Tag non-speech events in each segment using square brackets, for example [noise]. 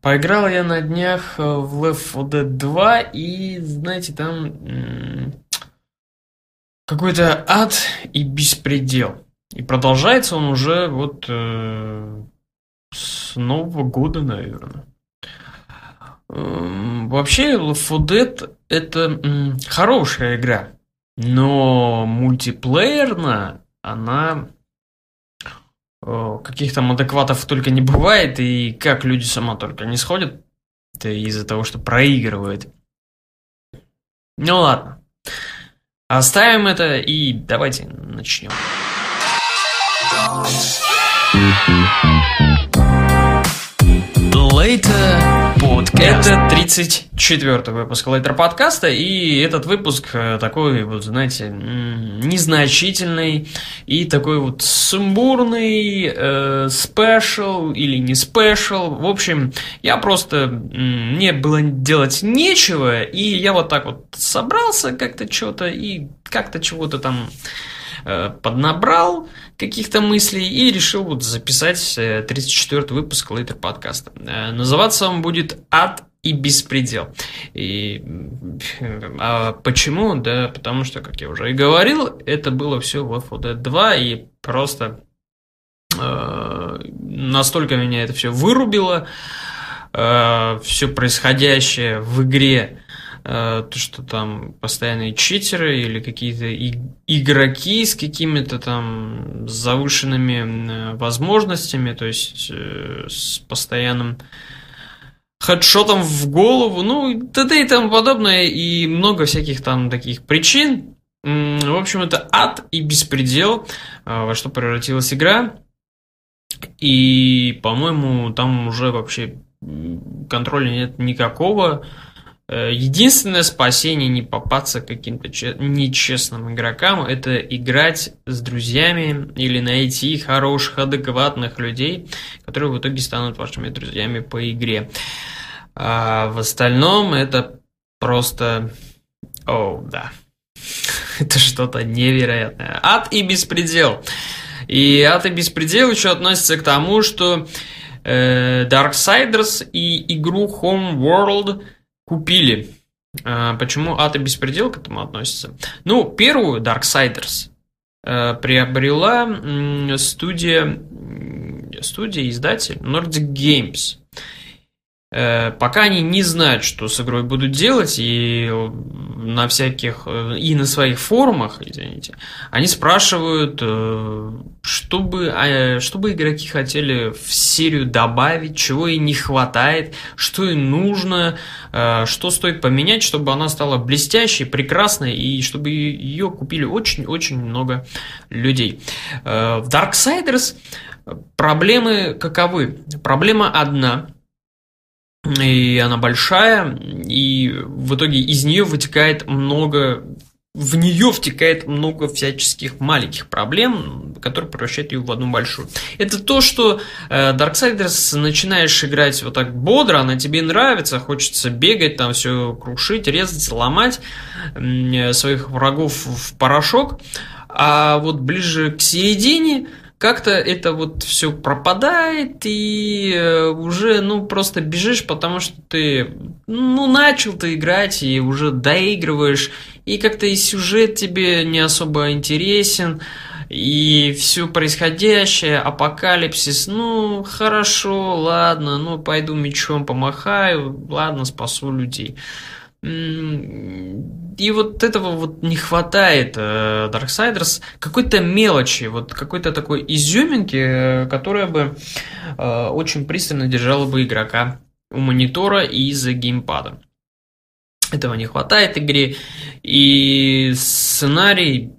поиграл я на днях в Left 4 Dead 2, и, знаете, там какой-то ад и беспредел. И продолжается он уже вот э, с Нового года, наверное. Эм, вообще, Left 4 Dead это хорошая игра, но мультиплеерно она э, каких там адекватов только не бывает, и как люди сама только не сходят, из-за того, что проигрывают. Ну ладно. Оставим это и давайте начнем. Later Podcast. Это 34 выпуск Later подкаста, и этот выпуск э, такой, вот, знаете, незначительный и такой вот сумбурный, э, или не спешл. В общем, я просто, мне было делать нечего, и я вот так вот собрался как-то что-то и как-то чего-то там поднабрал каких-то мыслей и решил вот записать 34 э, выпуск Лейтер подкаста. Э, называться он будет «Ад и беспредел». И а почему? Да потому что, как я уже и говорил, это было все в FOD 2 и просто э, настолько меня это все вырубило, э, все происходящее в игре Э, то, что там постоянные читеры или какие-то игроки с какими-то там завышенными возможностями, то есть э, с постоянным хедшотом в голову, ну, т.д. и тому подобное, и много всяких там таких причин. В общем, это ад и беспредел, э, во что превратилась игра. И, по-моему, там уже вообще контроля нет никакого. Э, единственное спасение не попасться каким-то нечестным игрокам – это играть с друзьями или найти хороших, адекватных людей, которые в итоге станут вашими друзьями по игре. А в остальном это просто... О, да. [laughs] Это что-то невероятное. Ад и беспредел. И ад и беспредел еще относится к тому, что э, Darksiders и игру Homeworld – купили. А, почему Ата Беспредел к этому относится? Ну, первую Darksiders э, приобрела студия, студия, издатель Nordic Games. Э, пока они не знают, что с игрой будут делать, и на всяких, э, и на своих форумах, извините, они спрашивают, э, чтобы, а, чтобы игроки хотели в серию добавить, чего им не хватает, что им нужно, что стоит поменять, чтобы она стала блестящей, прекрасной, и чтобы ее купили очень-очень много людей. В Darksiders проблемы каковы? Проблема одна – и она большая, и в итоге из нее вытекает много, в нее втекает много всяческих маленьких проблем, которые превращают ее в одну большую. Это то, что э, Darksiders начинаешь играть вот так бодро, она тебе нравится, хочется бегать, там все крушить, резать, ломать э, своих врагов в порошок, а вот ближе к середине как-то это вот все пропадает, и э, уже, ну, просто бежишь, потому что ты, ну, начал ты играть, и уже доигрываешь, и как-то и сюжет тебе не особо интересен, и все происходящее, апокалипсис, ну, хорошо, ладно, ну, пойду мечом помахаю, ладно, спасу людей. И вот этого вот не хватает э, Darksiders, какой-то мелочи, вот какой-то такой изюминки, э, которая бы э, очень пристально держала бы игрока у монитора и за геймпада. Этого не хватает игре. И сценарий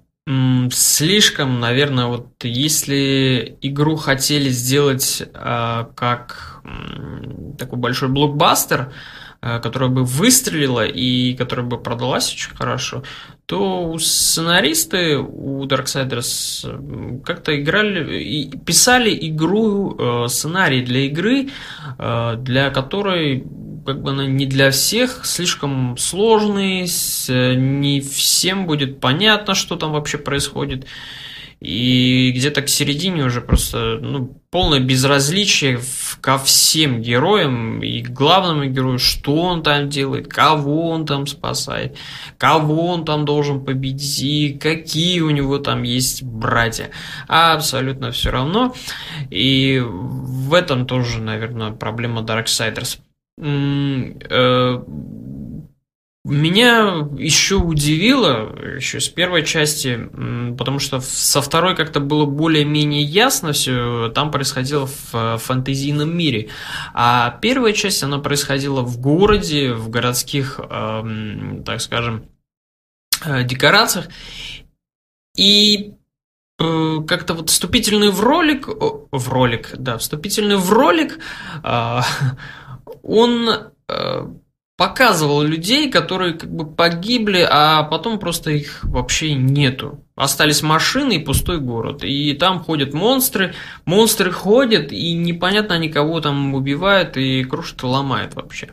слишком, наверное, вот если игру хотели сделать э, как э, такой большой блокбастер, Э, которая бы выстрелила и которая бы продалась очень хорошо, то сценаристы у Darksiders э, как-то играли и писали игру, э, сценарий для игры, для которой как бы она не для всех, слишком сложный, не всем будет понятно, что там вообще происходит. И где-то к середине уже просто ну, полное безразличие ко всем героям и главному герою, что он там делает, кого он там спасает, кого он там должен победить, какие у него там есть братья. Абсолютно все равно. И в этом тоже, наверное, проблема Darksiders. Э, меня еще удивило, еще с первой части, потому что со второй как-то было более-менее ясно все, там происходило в фэнтезийном мире. А первая часть, она происходила в городе, в городских, э, так скажем, э, декорациях. И э, как-то вот вступительный в ролик, в ролик, да, вступительный в ролик, э, [laughs] он э, показывал людей, которые как бы погибли, а потом просто их вообще нету. Остались машины и пустой город. И там ходят монстры, монстры ходят, и непонятно, они кого там убивают и крушат и ломают вообще.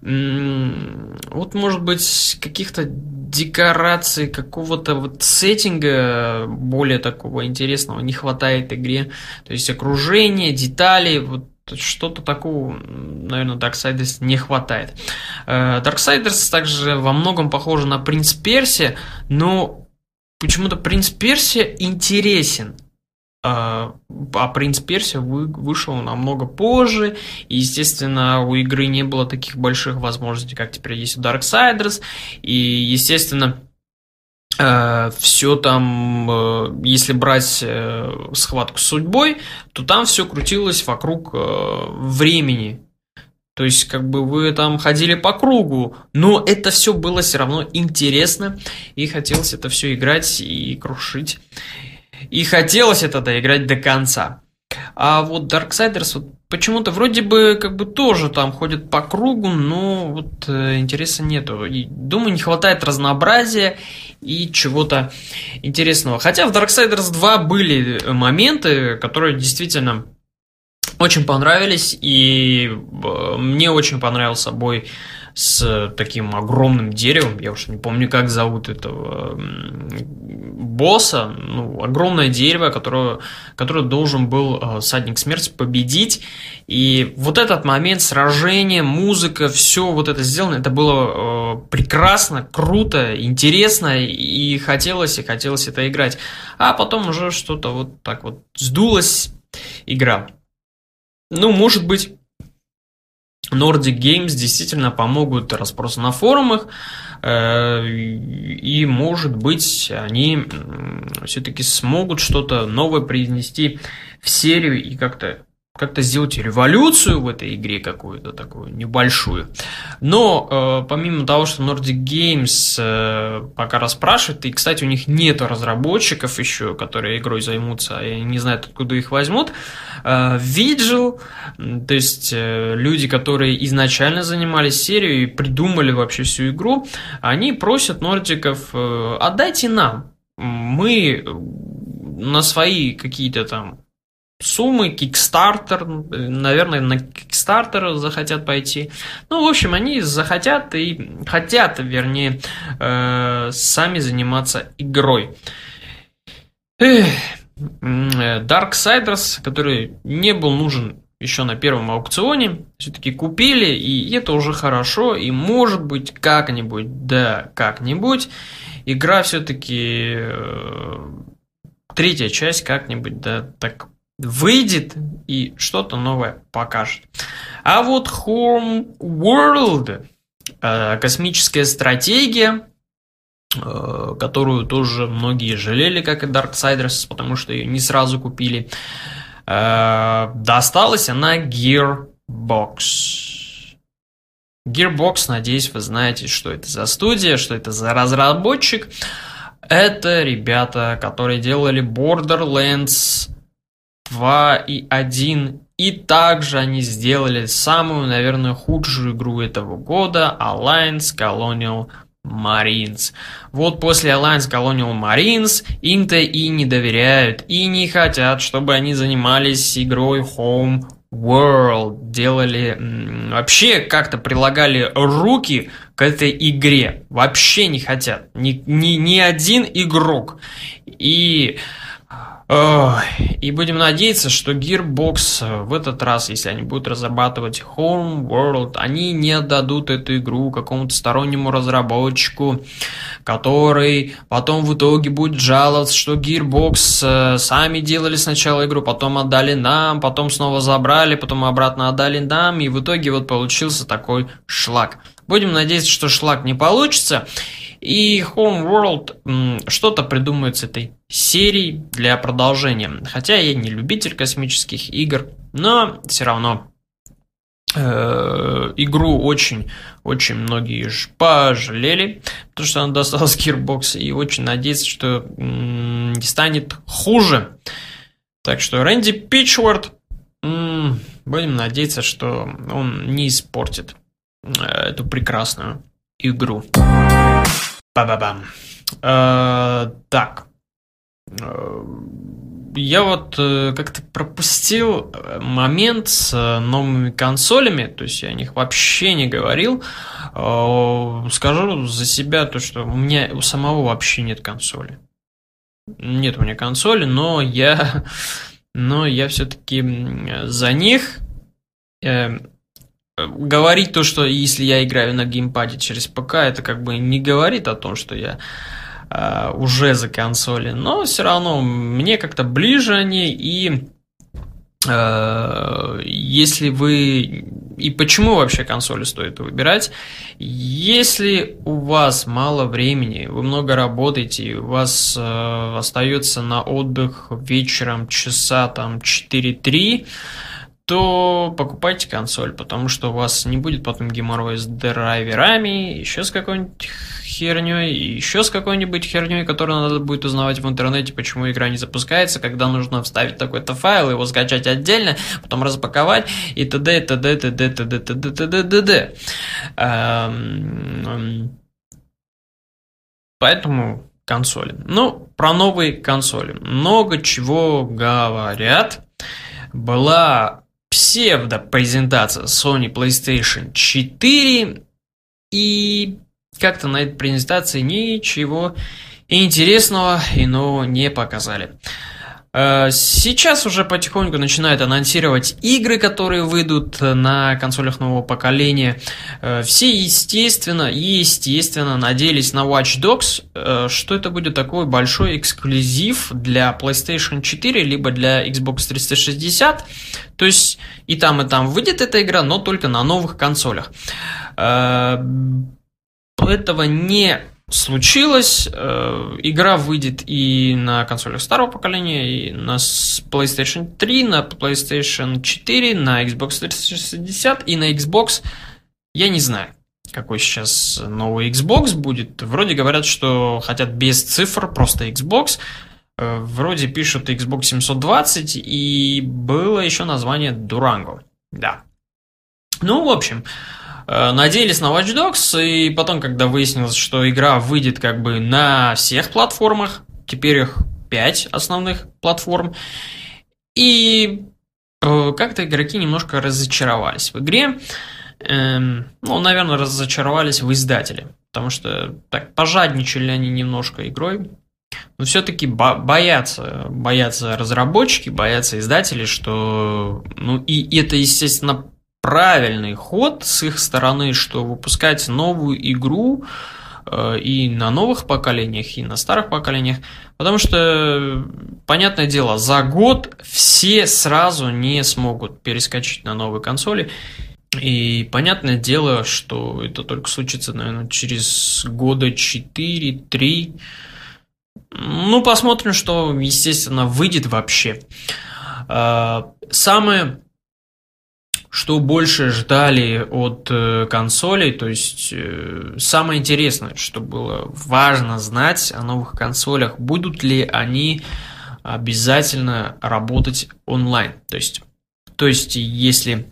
Вот, может быть, каких-то декораций, какого-то вот сеттинга более такого интересного не хватает игре. То есть окружение, детали, вот что-то такого, наверное, Darksiders не хватает. Э, Darksiders также во многом похожа на Принц Перси, но почему-то Принц Перси интересен. Э, а Принц Перси вышел намного позже, и, естественно, у игры не было таких больших возможностей, как теперь есть у Darksiders, и, естественно, все там, э, если брать э, схватку с судьбой, то там все крутилось вокруг времени. То есть, как бы вы там ходили по кругу, но это все было все равно интересно, и хотелось это все играть и крушить. И хотелось это доиграть до конца. А вот Darksiders вот почему-то вроде бы как бы тоже там ходит по кругу, но вот э, интереса нету. И, думаю, не хватает разнообразия и чего-то интересного. Хотя в Darksiders 2 были моменты, которые действительно очень понравились, и э, мне очень понравился бой с таким огромным деревом, я уж не помню, как зовут этого босса, ну, огромное дерево, которое, которое должен был э, Садник Смерти победить, и вот этот момент сражения, музыка, все вот это сделано, это было э, прекрасно, круто, интересно, и хотелось, и хотелось это играть, а потом уже что-то вот так вот сдулась игра. Ну, может быть, Nordic Games действительно помогут расспросу на форумах, э, и, может быть, они все-таки смогут что-то новое принести в серию и как-то как-то сделать революцию в этой игре какую-то такую небольшую. Но э, помимо того, что Nordic Games э, пока расспрашивает, и, кстати, у них нет разработчиков еще, которые игрой займутся, и не знают, откуда их возьмут, э, Vigil, то есть э, люди, которые изначально занимались серией и придумали вообще всю игру, они просят нордиков, э, отдайте нам, мы на свои какие-то там суммы, Kickstarter, наверное, на Kickstarter захотят пойти. Ну, в общем, они захотят и хотят, вернее, э, сами заниматься игрой. Эх, Darksiders, который не был нужен еще на первом аукционе, все-таки купили, и это уже хорошо, и может быть как-нибудь, да, как-нибудь, игра все-таки э, третья часть как-нибудь, да, так выйдет и что-то новое покажет. А вот Home World, э, космическая стратегия, э, которую тоже многие жалели, как и Darksiders, потому что ее не сразу купили, э, досталась она Gearbox. Gearbox, надеюсь, вы знаете, что это за студия, что это за разработчик. Это ребята, которые делали Borderlands 2 и 1. И также они сделали самую, наверное, худшую игру этого года Alliance Colonial Marines. Вот после Alliance Colonial Marines им-то и не доверяют, и не хотят, чтобы они занимались игрой Home World, делали, вообще как-то прилагали руки к этой игре. Вообще не хотят. Ни, ни, ни один игрок. И И будем надеяться, что Gearbox в этот раз, если они будут разрабатывать Home World, они не отдадут эту игру какому-то стороннему разработчику, который потом в итоге будет жаловаться, что Gearbox э, сами делали сначала игру, потом отдали нам, потом снова забрали, потом обратно отдали нам, и в итоге вот получился такой шлак. Будем надеяться, что шлак не получится. И Homeworld что-то придумает с этой серией для продолжения. Хотя я не любитель космических игр, но все равно э, игру очень, очень многие пожалели, потому что она досталась [laughs] Gearbox, и очень надеется, что не станет хуже. Так что Рэнди Питчворд, будем надеяться, что он не испортит э, эту прекрасную игру. Ба-ба-бам. Э, так. Э, я вот э, как-то пропустил момент с новыми консолями, то есть я о них вообще не говорил. Скажу за себя то, что у меня у самого вообще нет консоли. Нет у меня консоли, но я, [laughs] но я все-таки за них говорить то, что если я играю на геймпаде через ПК, это как бы не говорит о том, что я э, уже за консоли, но все равно мне как-то ближе они и э, если вы и почему вообще консоли стоит выбирать, если у вас мало времени, вы много работаете, у вас э, остается на отдых вечером часа там 4-3, то покупайте консоль, потому что у вас не будет потом геморроя с драйверами, еще с какой-нибудь херней, еще с какой-нибудь херней, которую надо будет узнавать в интернете, почему игра не запускается, когда нужно вставить такой-то файл, его скачать отдельно, потом распаковать и т.д. и т.д. и т.д. т.д. т.д. т.д. т.д. Поэтому консоли. Ну, про новые консоли. Много чего говорят. Была псевдо-презентация Sony PlayStation 4, и как-то на этой презентации ничего интересного и нового не показали. Э, сейчас уже потихоньку начинают анонсировать игры, которые выйдут на консолях нового поколения. Э, все, естественно, естественно, надеялись на Watch Dogs, э, что это будет такой большой эксклюзив для PlayStation 4, либо для Xbox 360. То есть и там, и там выйдет эта игра, но только на новых консолях. Этого не случилось. Э, игра выйдет и на консолях старого поколения, и на PlayStation 3, на PlayStation 4, на Xbox 360 и на Xbox. Я не знаю, какой сейчас новый Xbox будет. Вроде говорят, что хотят без цифр, просто Xbox. Э, вроде пишут Xbox 720, и было еще название Durango. Да. Ну, в общем, надеялись на Watch Dogs, и потом, когда выяснилось, что игра выйдет как бы на всех платформах, теперь их 5 основных платформ, и э, как-то игроки немножко разочаровались в игре. Эм, ну, наверное, разочаровались в издателе, потому что так пожадничали они немножко игрой. Но все-таки боятся, боятся разработчики, боятся издатели, что ну и это, естественно, правильный ход с их стороны, что выпускать новую игру э, и на новых поколениях, и на старых поколениях, потому что, понятное дело, за год все сразу не смогут перескочить на новые консоли, и понятное дело, что это только случится, наверное, через года 4-3. Ну, посмотрим, что, естественно, выйдет вообще. Э, самое что больше ждали от э, консолей, то есть э, самое интересное, что было важно знать о новых консолях, будут ли они обязательно работать онлайн. То есть, то есть если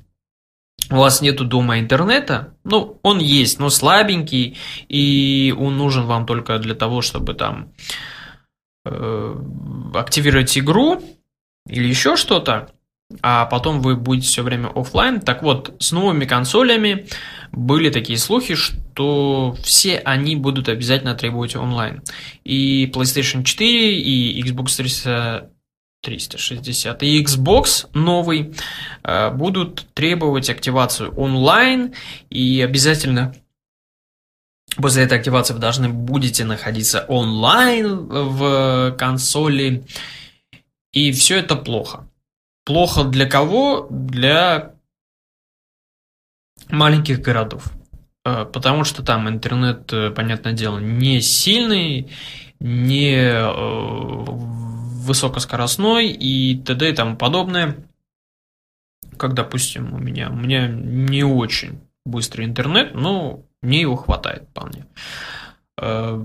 у вас нету дома интернета, ну, он есть, но слабенький, и он нужен вам только для того, чтобы там э, активировать игру или еще что-то, а потом вы будете все время офлайн. Так вот, с новыми консолями были такие слухи, что все они будут обязательно требовать онлайн. И PlayStation 4, и Xbox 360 и Xbox новый э, будут требовать активацию онлайн и обязательно после этой активации вы должны будете находиться онлайн в консоли и все это плохо. Плохо для кого? Для маленьких городов. Э, потому что там интернет, э, понятное дело, не сильный, не высокоскоростной и т.д. и тому подобное. Как, допустим, у меня. У меня не очень быстрый интернет, но мне его хватает вполне. Э,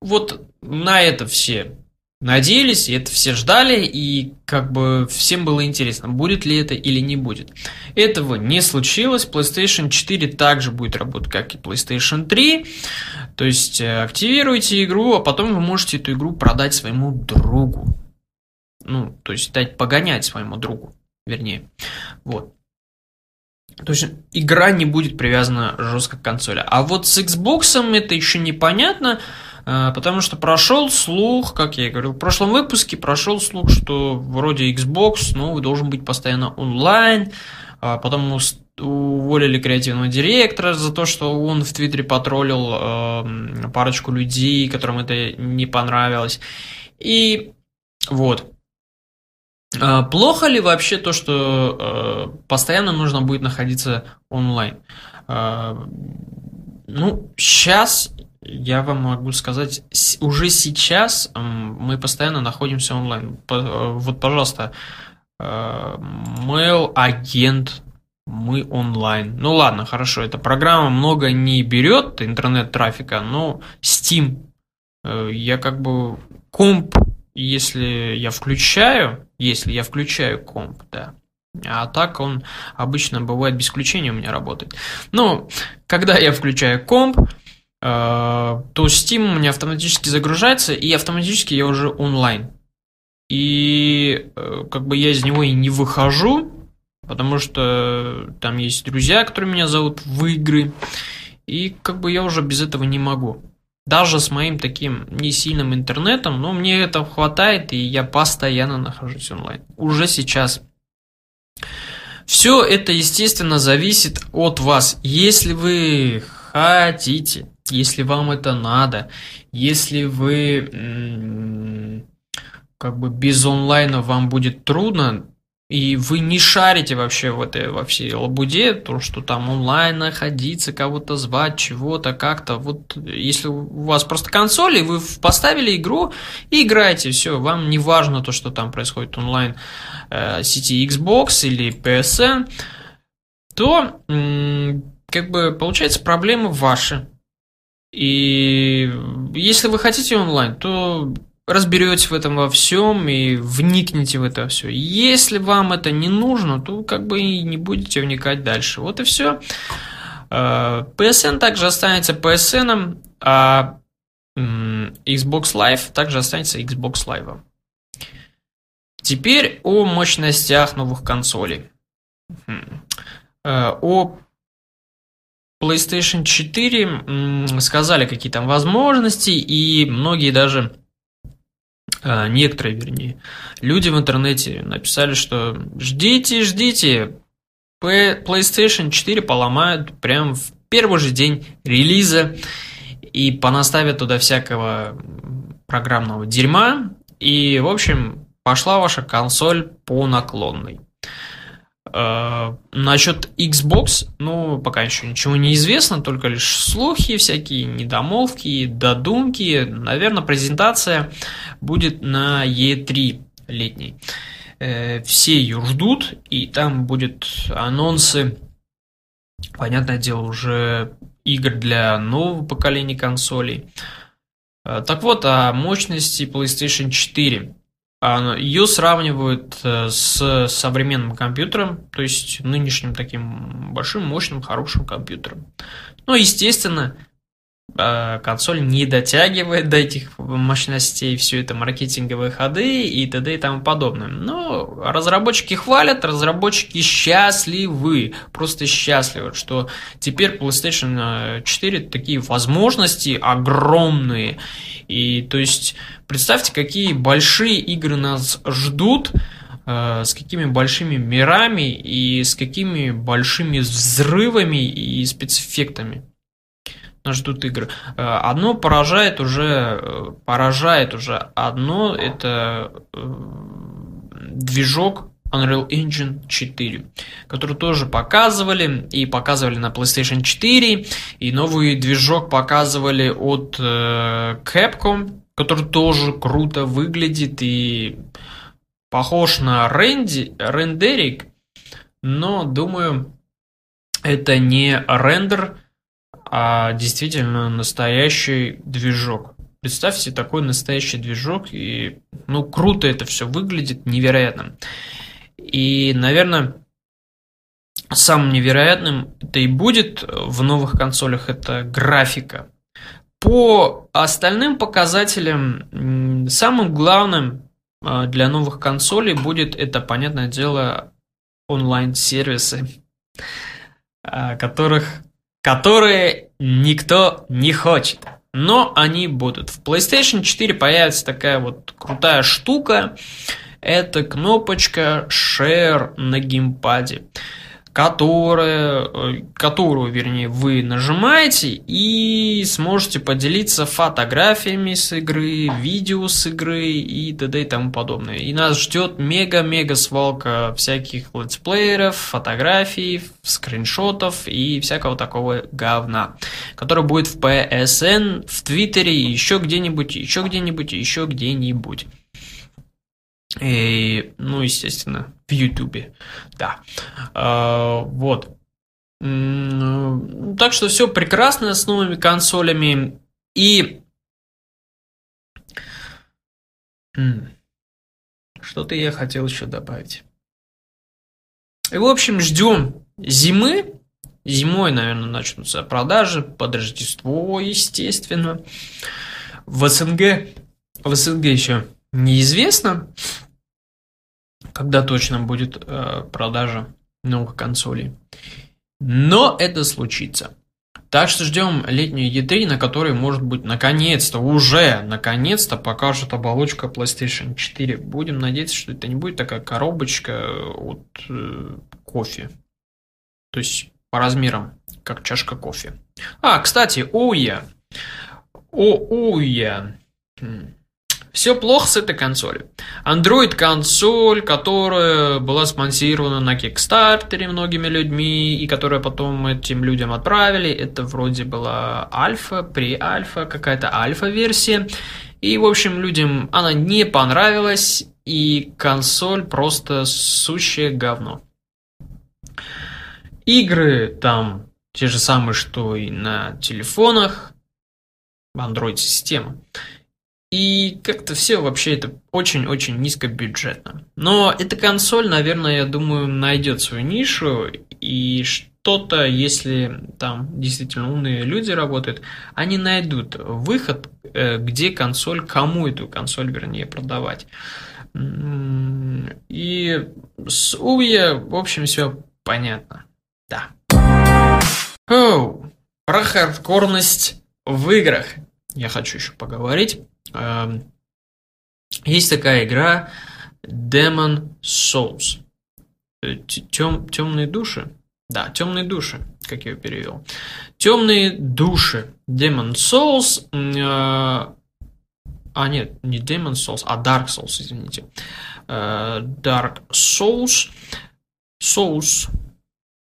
вот на это все надеялись, это все ждали, и как бы всем было интересно, будет ли это или не будет. Этого не случилось, PlayStation 4 также будет работать, как и PlayStation 3, то есть э, активируйте игру, а потом вы можете эту игру продать своему другу. Ну, то есть дать погонять своему другу, вернее. Вот. То есть игра не будет привязана жестко к консоли. А вот с Xbox это еще непонятно, потому что прошел слух, как я и говорил в прошлом выпуске, прошел слух, что вроде Xbox, ну, должен быть постоянно онлайн, а потом уволили креативного директора за то, что он в Твиттере потроллил э, парочку людей, которым это не понравилось. И вот. А, плохо ли вообще то, что э, постоянно нужно будет находиться онлайн? Ну, сейчас я вам могу сказать, уже сейчас мы постоянно находимся онлайн. Э, вот, пожалуйста, э, mail агент мы онлайн. Ну ладно, хорошо, эта программа много не берет интернет-трафика, но Steam, э, я как бы комп, если я включаю, если я включаю комп, да, а так он обычно бывает без включения у меня работает. Но когда я включаю комп, то Steam у меня автоматически загружается, и автоматически я уже онлайн. И э, как бы я из него и не выхожу, потому что там есть друзья, которые меня зовут в игры, и как бы я уже без этого не могу. Даже с моим таким не сильным интернетом, но мне этого хватает, и я постоянно нахожусь онлайн. Уже сейчас. Все это, естественно, зависит от вас. Если вы хотите если вам это надо, если вы как бы без онлайна вам будет трудно, и вы не шарите вообще в этой во всей лабуде, то, что там онлайн находиться, кого-то звать, чего-то, как-то. Вот если у вас просто консоль, и вы поставили игру и играете, все, вам не важно то, что там происходит онлайн э, сети Xbox или PSN, то как бы получается проблемы ваши. И если вы хотите онлайн, то разберетесь в этом во всем и вникнете в это все. Если вам это не нужно, то как бы и не будете вникать дальше. Вот и все. PSN также останется PSN, а Xbox Live также останется Xbox Live. Теперь о мощностях новых консолей. Э, о PlayStation 4 сказали, какие там возможности, и многие даже, а, некоторые, вернее, люди в интернете написали, что ждите, ждите, PlayStation 4 поломают прям в первый же день релиза и понаставят туда всякого программного дерьма, и, в общем, пошла ваша консоль по наклонной. Uh, насчет Xbox, ну, пока еще ничего не известно, только лишь слухи всякие, недомолвки, додумки. Наверное, презентация будет на E3 летней. Uh, все ее ждут, и там будут анонсы, понятное дело, уже игр для нового поколения консолей. Uh, так вот, о мощности PlayStation 4. Ее сравнивают э, с современным компьютером, то есть нынешним таким большим, мощным, хорошим компьютером. Ну, естественно, э, консоль не дотягивает до этих мощностей, все это маркетинговые ходы и т.д. и тому подобное. Но разработчики хвалят, разработчики счастливы, просто счастливы, что теперь PlayStation 4 такие возможности огромные, И то есть представьте, какие большие игры нас ждут, э, с какими большими мирами и с какими большими взрывами и спецэффектами нас ждут игры. Э, одно поражает уже, э, поражает уже одно, это э, движок Unreal Engine 4, который тоже показывали, и показывали на PlayStation 4, и новый движок показывали от э, Capcom, который тоже круто выглядит и похож на ренди, рендерик, но думаю, это не рендер, а действительно настоящий движок. Представьте такой настоящий движок, и ну круто это все выглядит, невероятно. И, наверное, самым невероятным это и будет в новых консолях, это графика. По остальным показателям, самым главным а, для новых консолей будет, это, понятное дело, онлайн-сервисы, а, которых, которые никто не хочет. Но они будут. В PlayStation 4 появится такая вот крутая штука, это кнопочка Share на геймпаде, которая, э, которую, вернее, вы нажимаете и сможете поделиться фотографиями с игры, видео с игры и т.д. и тому подобное. И нас ждет мега-мега свалка всяких летсплееров, фотографий, скриншотов и всякого такого говна, который будет в PSN, в Твиттере, еще где-нибудь, еще где-нибудь, еще где-нибудь. И, ну, естественно, в Ютубе. Да. А, вот. Так что все прекрасно с новыми консолями. И что-то я хотел еще добавить. И, в общем, ждем зимы. Зимой, наверное, начнутся продажи под Рождество, естественно. В СНГ, в СНГ еще неизвестно когда точно будет э, продажа новых консолей. Но это случится. Так что ждем летнюю E3, на которой, может быть, наконец-то, уже, наконец-то покажет оболочка PlayStation 4. Будем надеяться, что это не будет такая коробочка от э, кофе. То есть по размерам, как чашка кофе. А, кстати, Ouya. Ouya. Все плохо с этой консолью. Android консоль, которая была спонсирована на Kickstarter многими людьми, и которая потом этим людям отправили, это вроде была альфа, пре-альфа, какая-то альфа-версия. И, в общем, людям она не понравилась, и консоль просто сущее говно. Игры там те же самые, что и на телефонах, Android-система. И как-то все вообще это очень-очень низкобюджетно. Но эта консоль, наверное, я думаю, найдет свою нишу. И что-то, если там действительно умные люди работают, они найдут выход, э, где консоль, кому эту консоль, вернее, продавать. И с Уя, в общем, все понятно. Да. Оу, про хардкорность в играх я хочу еще поговорить. Эм, есть такая игра Demon Souls. Э, Тем, темные души. Да, темные души, как я ее перевел. Темные души. Demon Souls. Э, а, нет, не Demon Souls, а Dark Souls, извините. Э, Dark Souls. Souls.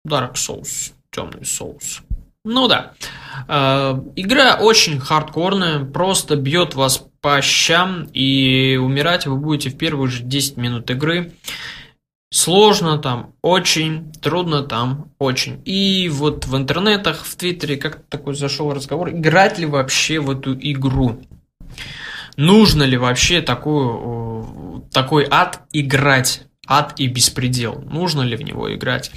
Dark Souls. Темный Souls. Ну да. Э, игра очень хардкорная, просто бьет вас по щам, и умирать вы будете в первые же 10 минут игры. Сложно там, очень, трудно там, очень. И вот в интернетах, в Твиттере как такой зашел разговор, играть ли вообще в эту игру? Нужно ли вообще такую, такой ад играть? Ад и беспредел. Нужно ли в него играть?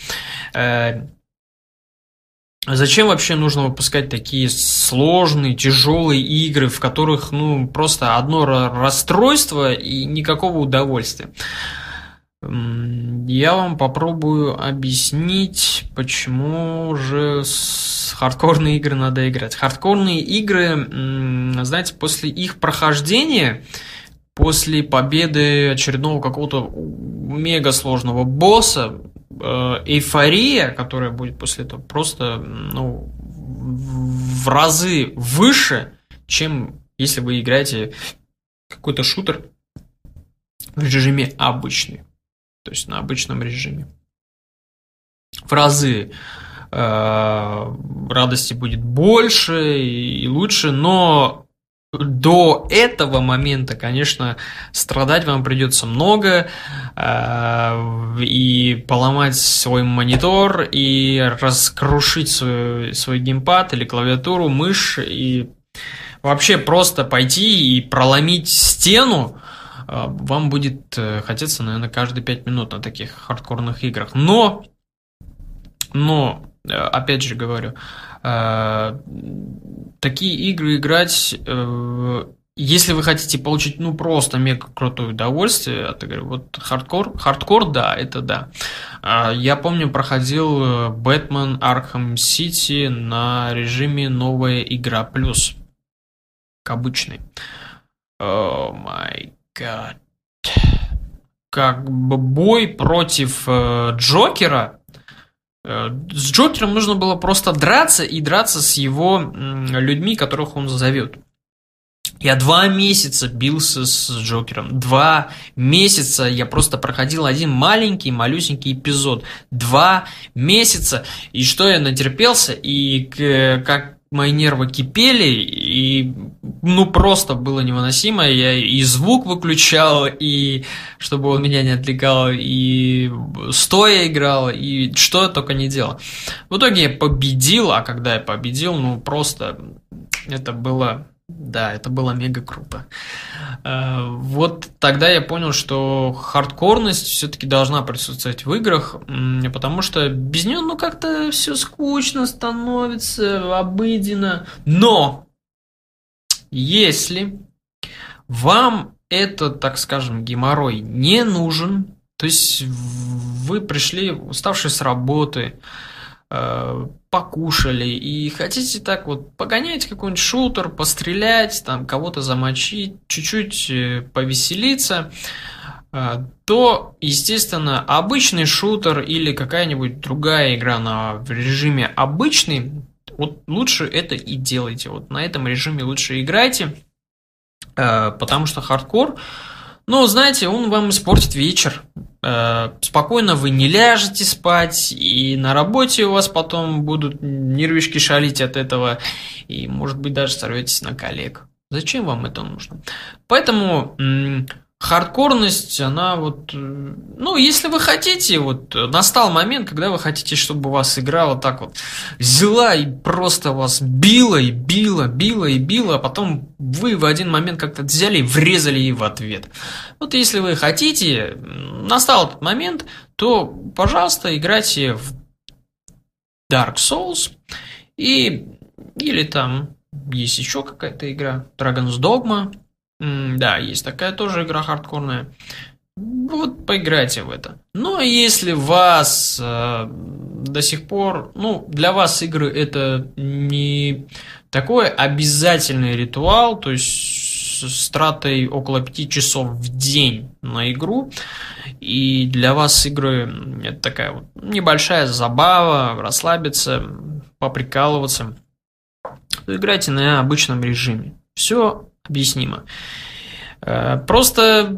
Э, Зачем вообще нужно выпускать такие сложные, тяжелые игры, в которых, ну, просто одно расстройство и никакого удовольствия? Я вам попробую объяснить, почему же хардкорные игры надо играть. Хардкорные игры, знаете, после их прохождения, после победы очередного какого-то мега сложного босса, эйфория, которая будет после этого, просто ну, в разы выше, чем если вы играете какой-то шутер в режиме обычный, то есть на обычном режиме. В разы э, радости будет больше и лучше, но до этого момента, конечно, страдать вам придется много, э, и поломать свой монитор, и раскрушить свой, свой геймпад или клавиатуру, мышь, и вообще просто пойти и проломить стену, э, вам будет э, хотеться, наверное, каждые 5 минут на таких хардкорных играх. Но, но, опять же говорю, такие игры играть, э, если вы хотите получить, ну, просто мега крутое удовольствие от игры, вот хардкор, хардкор, да, это да. А, я помню, проходил Batman Arkham City на режиме новая игра плюс, к обычной. Oh my God. Как бы бой против э, Джокера Э, с Джокером нужно было просто драться и драться с его людьми, которых он зовет. Я два месяца бился с Джокером. Два месяца я просто проходил один маленький, малюсенький эпизод. Два месяца. И что я натерпелся, и как мои нервы кипели, и ну просто было невыносимо. Я и звук выключал, и чтобы он меня не отвлекал, и стоя играл, и что я только не делал. В итоге я победил, а когда я победил, ну просто это было да, это было мега круто. Э, вот тогда я понял, что хардкорность все-таки должна присутствовать в играх, потому что без нее, ну, как-то все скучно становится, обыденно. Но если вам этот, так скажем, геморрой не нужен, то есть вы пришли уставшие с работы, Э, покушали и хотите так вот погонять какой-нибудь шутер, пострелять, там кого-то замочить, чуть-чуть э, повеселиться, э, то, естественно, обычный шутер или какая-нибудь другая игра на в режиме обычный, вот лучше это и делайте. Вот на этом режиме лучше играйте, потому что хардкор, ну, знаете, он вам испортит вечер. Э, спокойно вы не ляжете спать, и на работе у вас потом будут нервишки шалить от этого, и, может быть, даже сорветесь на коллег. Зачем вам это нужно? Поэтому хардкорность, она вот, э, ну, если вы хотите, вот, настал момент, когда вы хотите, чтобы вас игра вот так вот взяла и просто вас била и била, била и била, а потом вы в один момент как-то взяли и врезали ей в ответ. Вот если вы хотите, настал этот момент, то, пожалуйста, играйте в Dark Souls и, или там есть еще какая-то игра, Dragon's Dogma, да, есть такая тоже игра хардкорная. Вот поиграйте в это. Но если вас э, до сих пор, ну, для вас игры это не такой обязательный ритуал, то есть с тратой около 5 часов в день на игру, и для вас игры это такая вот небольшая забава, расслабиться, поприкалываться, то играйте на обычном режиме. Все объяснимо. Э, просто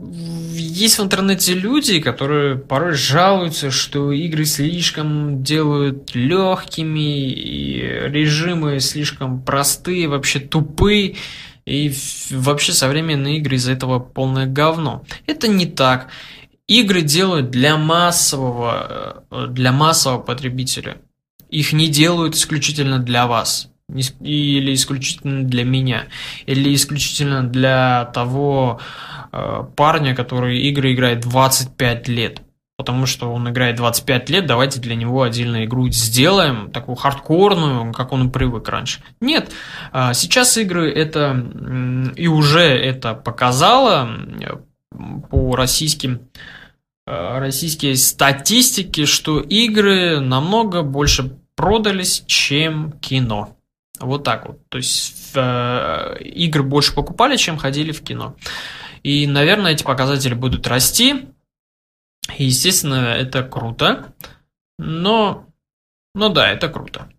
есть в интернете люди, которые порой жалуются, что игры слишком делают легкими, и режимы слишком простые, вообще тупые, и вообще современные игры из-за этого полное говно. Это не так. Игры делают для массового, э, для массового потребителя. Их не делают исключительно для вас или исключительно для меня, или исключительно для того э, парня, который игры играет 25 лет. Потому что он играет 25 лет, давайте для него отдельную игру сделаем, такую хардкорную, как он привык раньше. Нет, э, сейчас игры это и уже это показало по российским э, российские статистики, что игры намного больше продались, чем кино. Вот так вот. То есть э, игры больше покупали, чем ходили в кино. И, наверное, эти показатели будут расти. И, естественно, это круто. Но, ну да, это круто.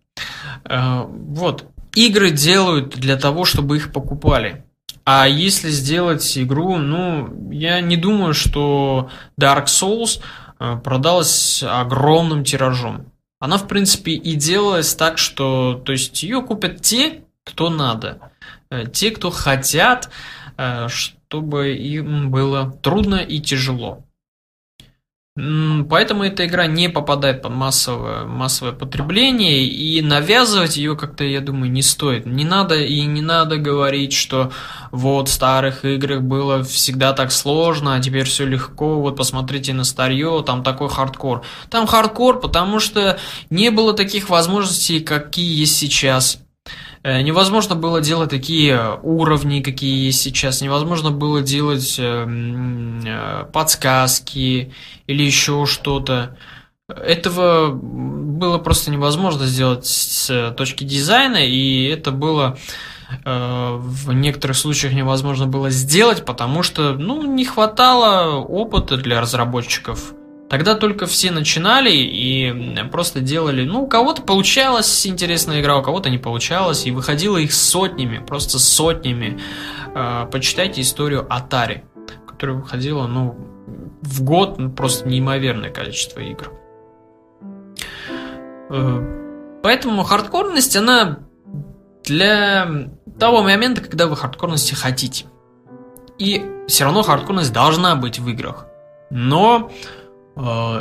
Э, вот. Игры делают для того, чтобы их покупали. А если сделать игру, ну, я не думаю, что Dark Souls э, продалась огромным тиражом. Она, в принципе, и делалась так, что, то есть, ее купят те, кто надо. Э, те, кто хотят, э, чтобы им было трудно и тяжело. Поэтому эта игра не попадает под массовое, массовое потребление, и навязывать ее как-то, я думаю, не стоит. Не надо и не надо говорить, что вот в старых играх было всегда так сложно, а теперь все легко, вот посмотрите на старье, там такой хардкор. Там хардкор, потому что не было таких возможностей, какие есть сейчас. Э, невозможно было делать такие уровни, какие есть сейчас. Невозможно было делать э, э, подсказки или еще что-то. Этого было просто невозможно сделать с точки дизайна, и это было в некоторых случаях невозможно было сделать, потому что ну, не хватало опыта для разработчиков. Тогда только все начинали и просто делали, ну, у кого-то получалась интересная игра, у кого-то не получалось, и выходило их сотнями, просто сотнями. А, почитайте историю Atari, которая выходила, ну, в год ну, просто неимоверное количество игр. Э, поэтому хардкорность, она для того момента, когда вы хардкорности хотите. И все равно хардкорность должна быть в играх. Но Э,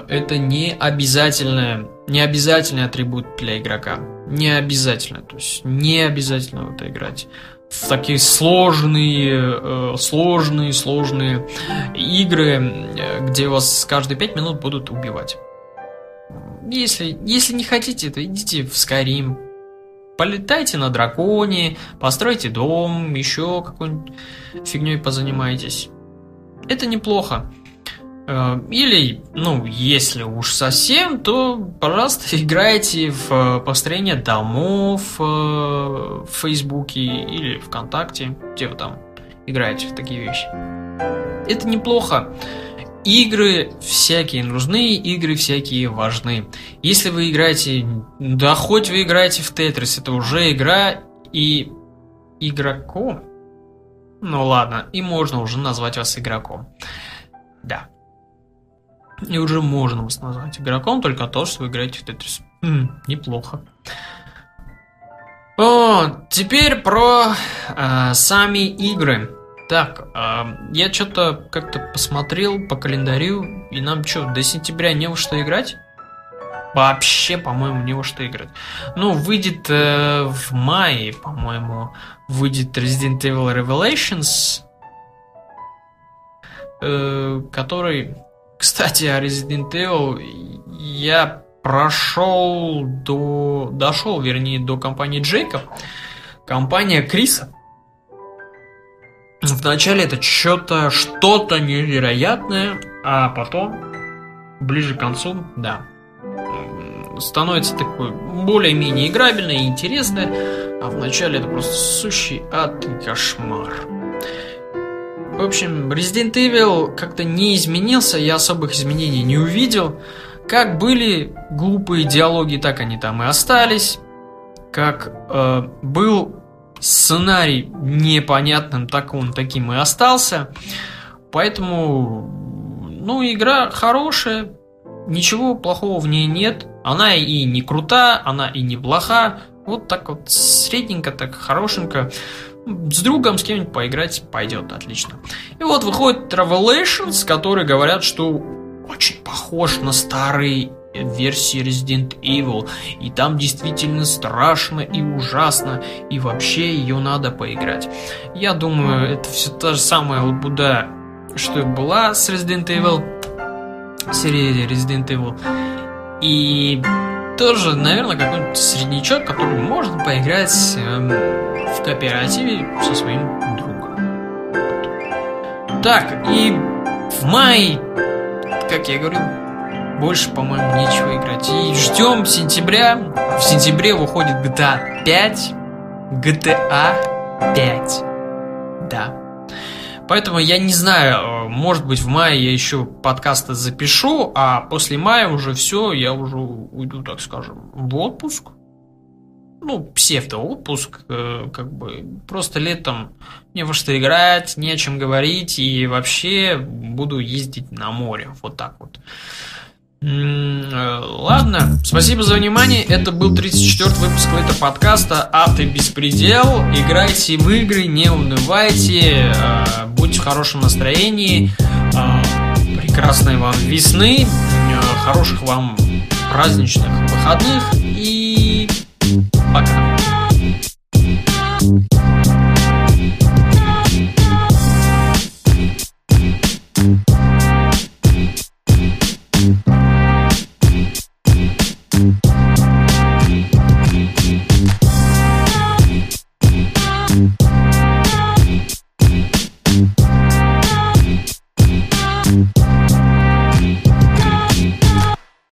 это не обязательное, не обязательный атрибут для игрока. Не обязательно. То есть не обязательно в это играть. В такие сложные, э, сложные, сложные игры, э, где вас каждые пять минут будут убивать. Если, если не хотите, то идите в Skyrim, полетайте на драконе, постройте дом, еще какой-нибудь фигней позанимайтесь. Это неплохо. Э, или, ну, если уж совсем, то, пожалуйста, [laughs] играйте в э, построение домов э, в Фейсбуке или ВКонтакте, где вы там играете в такие вещи. Это неплохо. Игры всякие нужны, игры всякие важны. Если вы играете, да хоть вы играете в Тетрис, это уже игра и игроком. Ну ладно, и можно уже назвать вас игроком. Да. И уже можно вас назвать игроком только то, что вы играете в Тетрис. Хм, неплохо. О, теперь про э, сами игры. Так, э, я что-то как-то посмотрел по календарю, и нам что, до сентября не во что играть? Вообще, по-моему, не во что играть. Ну, выйдет э, в мае, по-моему, выйдет Resident Evil Revelations, э, который кстати, о Resident Evil я прошел до... Дошел, вернее, до компании Джейкоб. Компания Криса. Вначале это что-то, что-то невероятное, а потом, ближе к концу, да, становится такой более-менее играбельное и интересное, а вначале это просто сущий ад и кошмар. В общем, Resident Evil как-то не изменился, я особых изменений не увидел. Как были глупые диалоги, так они там и остались. Как э, был сценарий непонятным, так он таким и остался. Поэтому, ну, игра хорошая, ничего плохого в ней нет. Она и не крута, она и не плоха. Вот так вот средненько, так хорошенько с другом с кем-нибудь поиграть пойдет отлично. И вот выходит Revelations, которые говорят, что очень похож на старые версии Resident Evil, и там действительно страшно и ужасно, и вообще ее надо поиграть. Я думаю, это все та же самая лабуда, что была с Resident Evil, серия Resident Evil. И тоже, наверное, какой-нибудь среднячок, который может поиграть эм, в кооперативе со своим другом. Так, и в мае, как я говорил, больше, по-моему, нечего играть. И ждем сентября. В сентябре выходит GTA 5. GTA 5. Да. Поэтому я не знаю, может быть в мае я еще подкасты запишу, а после мая уже все, я уже уйду, так скажем, в отпуск. Ну, псевдо-отпуск, э, как бы просто летом не во что играть, не о чем говорить, и вообще буду ездить на море, вот так вот. Э, ладно, спасибо за внимание. Это был 34 выпуск этого подкаста «А ты беспредел». Играйте в игры, не унывайте, э, будьте в хорошем настроении. Э, прекрасной вам весны, хороших вам праздничных выходных и пока.